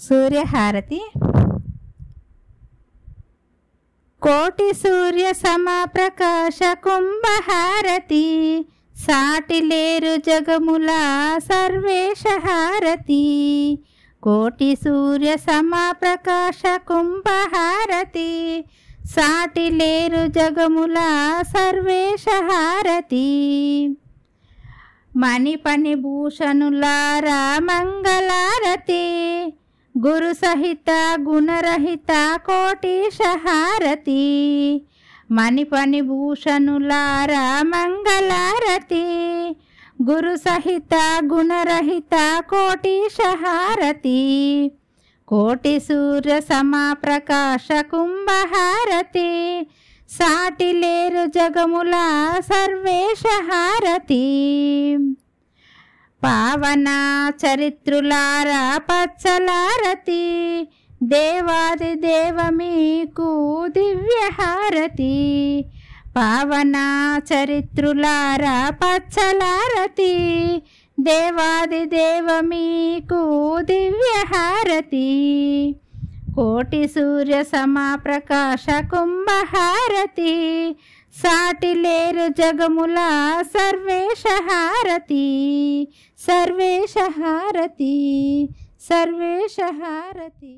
సూర్యహారతి. కోటి సూర్య సమప్రకాశ కుంభహారతి. సాటి లేరు జగముల సర్వేశ హారతి కోటి సూర్య సమప్రకాశ కుంభహారతి. సాటి లేరు జగముల సర్వేశ హారతి మణిపని భూషణులారా మంగళారతి. గురు సహిత గుణరహిత కోటీశ హారతి మణిపని భూషణులారా మంగళారతి గురు సహిత గుణరహిత కోటీశ హారతి కోటి సూర్య సమాప్రకాశ కుంభహారతి సాటి లేరు జగముల సర్వేశ హారతి పావన చరిత్రులారా పచ్చలారతి దేవాది దేవ మీకు దివ్యహారతి. పావన చరిత్రులారా పచ్చలారతి దేవాది దేవ మీకు దివ్యహారతి. ಕೋಟಿ ಸೂರ್ಯ ಸಮ ಪ್ರಕಾಶ ಕುಂಭಹಾರತಿ ಸಾಟಿಲೇರು ಜಗಮುಲ ಸರ್ವೇಶ ಹಾರತಿ ಸರ್ವೇಶ ಹಾರತಿ ಸರ್ವೇಶ ಹಾರತಿ